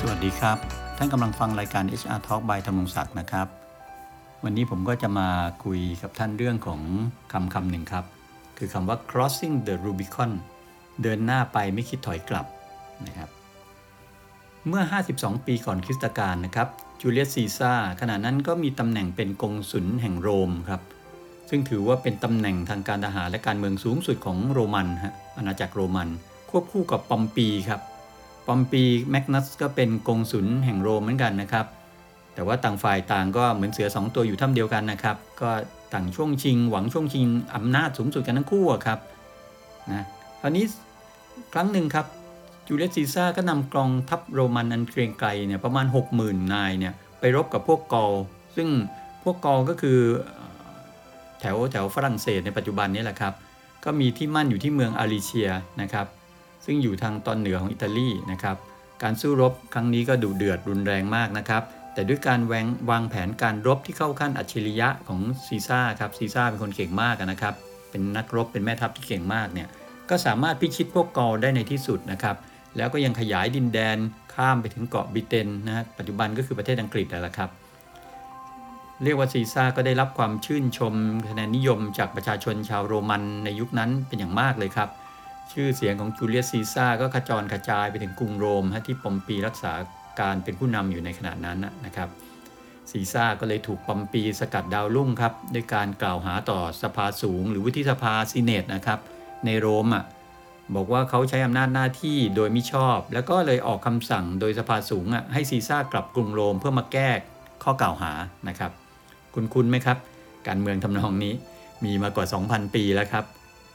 สวัสดีครับ ท่านกำลังฟังรายการ HR Talk by ธรรมงศักดิ์นะครับ วันนี้ผมก็จะมาคุยกับท่านเรื่องของคำคำหนึ่งครับ คือคำว่า crossing the Rubicon เดินหน้าไปไม่คิดถอยกลับนะครับ เมื่อ 52 ปีก่อนคริสตกาลนะครับจูเลียสซีซ่าขณะนั้นก็มีตำแหน่งเป็นกงสุลแห่งโรมครับ ซึ่งถือว่าเป็นตำแหน่งทางการทหารและการเมืองสูงสุดของโรมันฮะอาณาจักรโรมัน ควบคู่กับปอมปีครับ ปอมปีแมกนัสก็เป็นกงสุลแห่งโรมเหมือนกันนะครับ แต่ว่าต่างฝ่ายต่างก็เหมือนเสือสองตัวอยู่ถ้ำเดียวกันนะครับ ก็ต่างช่วงชิง หวังช่วงชิงอำนาจสูงสุดกันทั้งคู่ครับนะคราวนี้ครั้งหนึ่งครับจูเลียสซีซ่าก็นำกองทัพโรมันอันเกรียงไกรเนี่ยประมาณ 60,000 นายเนี่ยไปรบกับพวกกอลซึ่งพวกกอลก็คือเอ่อแถวแถวฝรั่งเศสในปัจจุบันนี้แหละครับ ก็มีที่มั่นอยู่ที่เมืองอาริเชียนะครับ ซึ่งอยู่ทางตอนเหนือของอิตาลีนะครับการสู้รบครั้งนี้ก็ดุเดือดรุนแรงมากนะครับ แต่ด้วยการแวงวางแผนการรบที่เข้าขั้นอัจฉริยะของซีซ่าครับซีซ่าเป็นคนเก่งมากนะครับ เป็นนักรบเป็นแม่ทัพที่เก่งมากเนี่ยก็สามารถพิชิตพวกกอลได้ในที่สุดนะครับแล้วก็ยังขยายดินแดนข้ามไปถึงเกาะบิเตนนะฮะปัจจุบันก็คือประเทศอังกฤษแหละครับ เรียกว่าซีซ่าก็ได้รับความชื่นชมคะแนนนิยมจากประชาชนชาวโรมันในยุคนั้นเป็นอย่างมากเลยครับ ชื่อเสียงของจูเลียสซีซ่าก็ขจรกระจายไปถึงกรุงโรมฮะที่ปอมปีรักษาการเป็นผู้นำอยู่ในขณะนั้นนะนะครับซีซ่าก็เลยถูกปอมปีสกัดดาวรุ่งครับด้วยการกล่าวหาต่อสภาสูง หรือวุฒิสภาซีเนตนะครับ ในโรมอะบอกว่าเขาใช้อำนาจหน้าที่โดยมิชอบ แล้วก็เลยออกคำสั่งโดยสภาสูงอะให้ซีซ่ากลับกรุงโรมเพื่อมาแก้ข้อกล่าวหานะครับ คุณคุณไหมครับ การเมืองทำนองนี้มีมากว่า 2,000 ปีแล้วครับ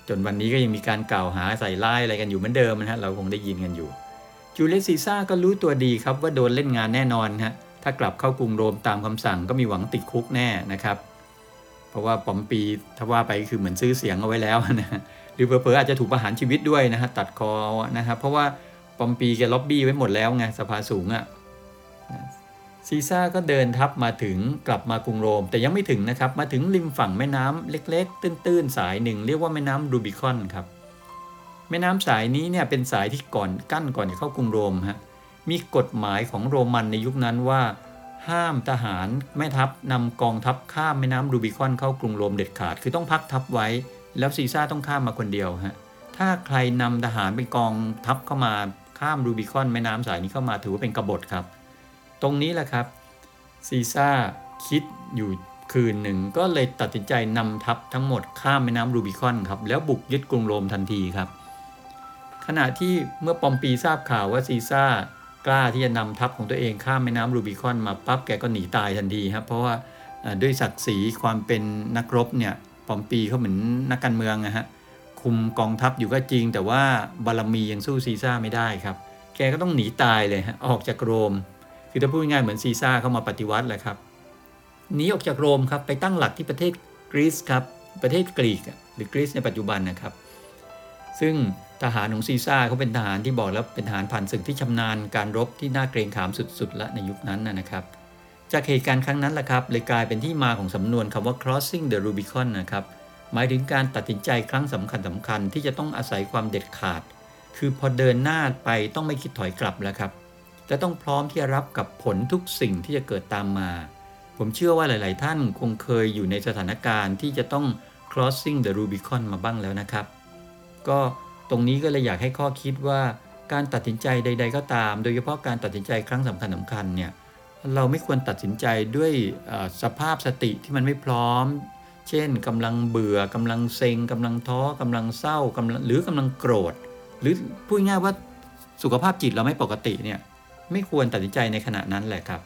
จนวันนี้ก็ยังมีการกล่าวหาใส่ร้ายอะไรกันอยู่เหมือนเดิมนะฮะเราคงได้ยินกันอยู่จูเลียสซีซ่าก็รู้ตัวดีครับว่าโดนเล่นงานแน่นอนฮะถ้ากลับเข้ากรุงโรมตามคำสั่งก็มีหวังติดคุกแน่นะครับ เพราะว่าปอมปีถ้าว่าไปคือเหมือนซื้อเสียงเอาไว้แล้วนะฮะหรือเผลอๆอาจจะถูกประหารชีวิตด้วยนะฮะตัดคอนะครับเพราะว่าปอมปีแกล็อบบี้ไว้หมดแล้วไงสภาสูงอะ่ะ ซีซ่าก็เดินทัพมาถึงกลับมากรุงโรม แต่ยังไม่ถึงนะครับ มาถึงริมฝั่งแม่น้ำเล็กๆ ตื้นๆ สายหนึ่ง เรียกว่าแม่น้ำรูบิคอนครับ แม่น้ำสายนี้เนี่ยเป็นสายที่ก่อนกั้นก่อนจะเข้ากรุงโรมฮะมีกฎหมายของโรมันในยุคนั้นว่า ห้ามทหารแม่ทัพนำกองทัพข้ามแม่น้ำรูบิคอนเข้ากรุงโรมเด็ดขาด คือต้องพักทัพไว้ แล้วซีซ่าต้องข้ามมาคนเดียวฮะถ้าใครนำทหารเป็นกองทัพเข้ามาข้ามรูบิคอนแม่น้ำสายนี้เข้ามาถือว่าเป็นกบฏครับ ตรงนี้แหละครับซีซ่าคิดอยู่คืนหนึ่งก็เลยตัดสินใจนำทัพทั้งหมดข้ามแม่น้ำรูบิคอนครับแล้วบุกยึดกรุงโรมทันทีครับ ขณะที่เมื่อปอมปีทราบข่าวว่าซีซ่ากล้าที่จะนำทัพของตัวเองข้ามแม่น้ำรูบิคอนมาปั๊บแกก็หนีตายทันทีครับเพราะว่าด้วยศักดิ์ศรีความเป็นนักรบเนี่ยปอมปีเขาเหมือนนักการเมืองนะฮะคุมกองทัพอยู่ก็จริง แต่ว่าบารมียังสู้ซีซ่าไม่ได้ครับ แกก็ต้องหนีตายเลยฮะออกจากโรม คือถ้าพูดง่ายๆเหมือนซีซ่าเข้ามาปฏิวัติแหละครับหนีออกจากโรมครับไปตั้งหลักที่ประเทศกรีซครับประเทศกรีกหรือกรีซในปัจจุบันนะครับ ซึ่งทหารของซีซ่าเขาเป็นทหารที่บอกแล้วเป็นทหารผ่านศึกที่ชำนาญการรบที่น่าเกรงขามสุดๆละในยุคนั้นนะครับ จากเหตุการณ์ครั้งนั้นแหละครับเลยกลายเป็นที่มาของสำนวนคำว่า crossing the Rubicon นะครับหมายถึงการตัดสินใจครั้งสำคัญสำคัญๆที่จะต้องอาศัยความเด็ดขาด คือพอเดินหน้าไปต้องไม่คิดถอยกลับแล้วครับ และต้องพร้อมที่จะรับกับผลทุกสิ่งที่จะเกิดตามมา ผมเชื่อว่าหลาย ๆ ท่านคงเคยอยู่ในสถานการณ์ที่จะต้อง crossing the Rubicon มาบ้างแล้วนะครับ ก็ตรงนี้ก็เลยอยากให้ข้อคิดว่าการตัดสินใจใด ๆ ก็ตาม โดยเฉพาะการตัดสินใจครั้งสำคัญสำคัญเนี่ยเราไม่ควรตัดสินใจด้วยสภาพสติที่มันไม่พร้อม เช่นกำลังเบื่อกำลังเซ็งกำลังท้อกำลังเศร้ากำลังหรือกำลังโกรธ หรือพูดง่ายว่าสุขภาพจิตเราไม่ปกติเนี่ย ไม่ควรตัดสินใจในขณะนั้นแหละครับ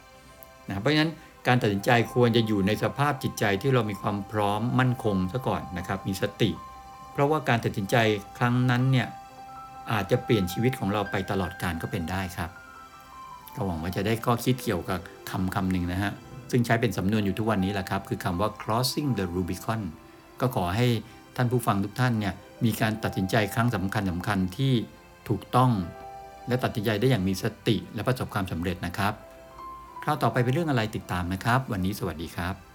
นะเพราะฉะนั้นการตัดสินใจควรจะอยู่ในสภาพจิตใจที่เรามีความพร้อมมั่นคงซะก่อนนะครับ มีสติ เพราะว่าการตัดสินใจครั้งนั้นเนี่ยอาจจะเปลี่ยนชีวิตของเราไปตลอดกาลก็เป็นได้ครับก็หวังว่าจะได้ข้อคิดเกี่ยวกับคำคำหนึ่งนะฮะซึ่งใช้เป็นสำนวนอยู่ทุกวันนี้แหละครับ คือคำว่า crossing the Rubicon ก็ขอให้ท่านผู้ฟังทุกท่านเนี่ยมีการตัดสินใจครั้งสำคัญสำคัญที่ถูกต้อง และตัดสินใจได้อย่างมีสติและประสบความสำเร็จนะครับ คราวต่อไปเป็นเรื่องอะไรติดตามนะครับ วันนี้สวัสดีครับ